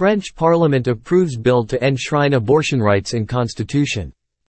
French parliament approves bill to enshrine abortion rights in constitution.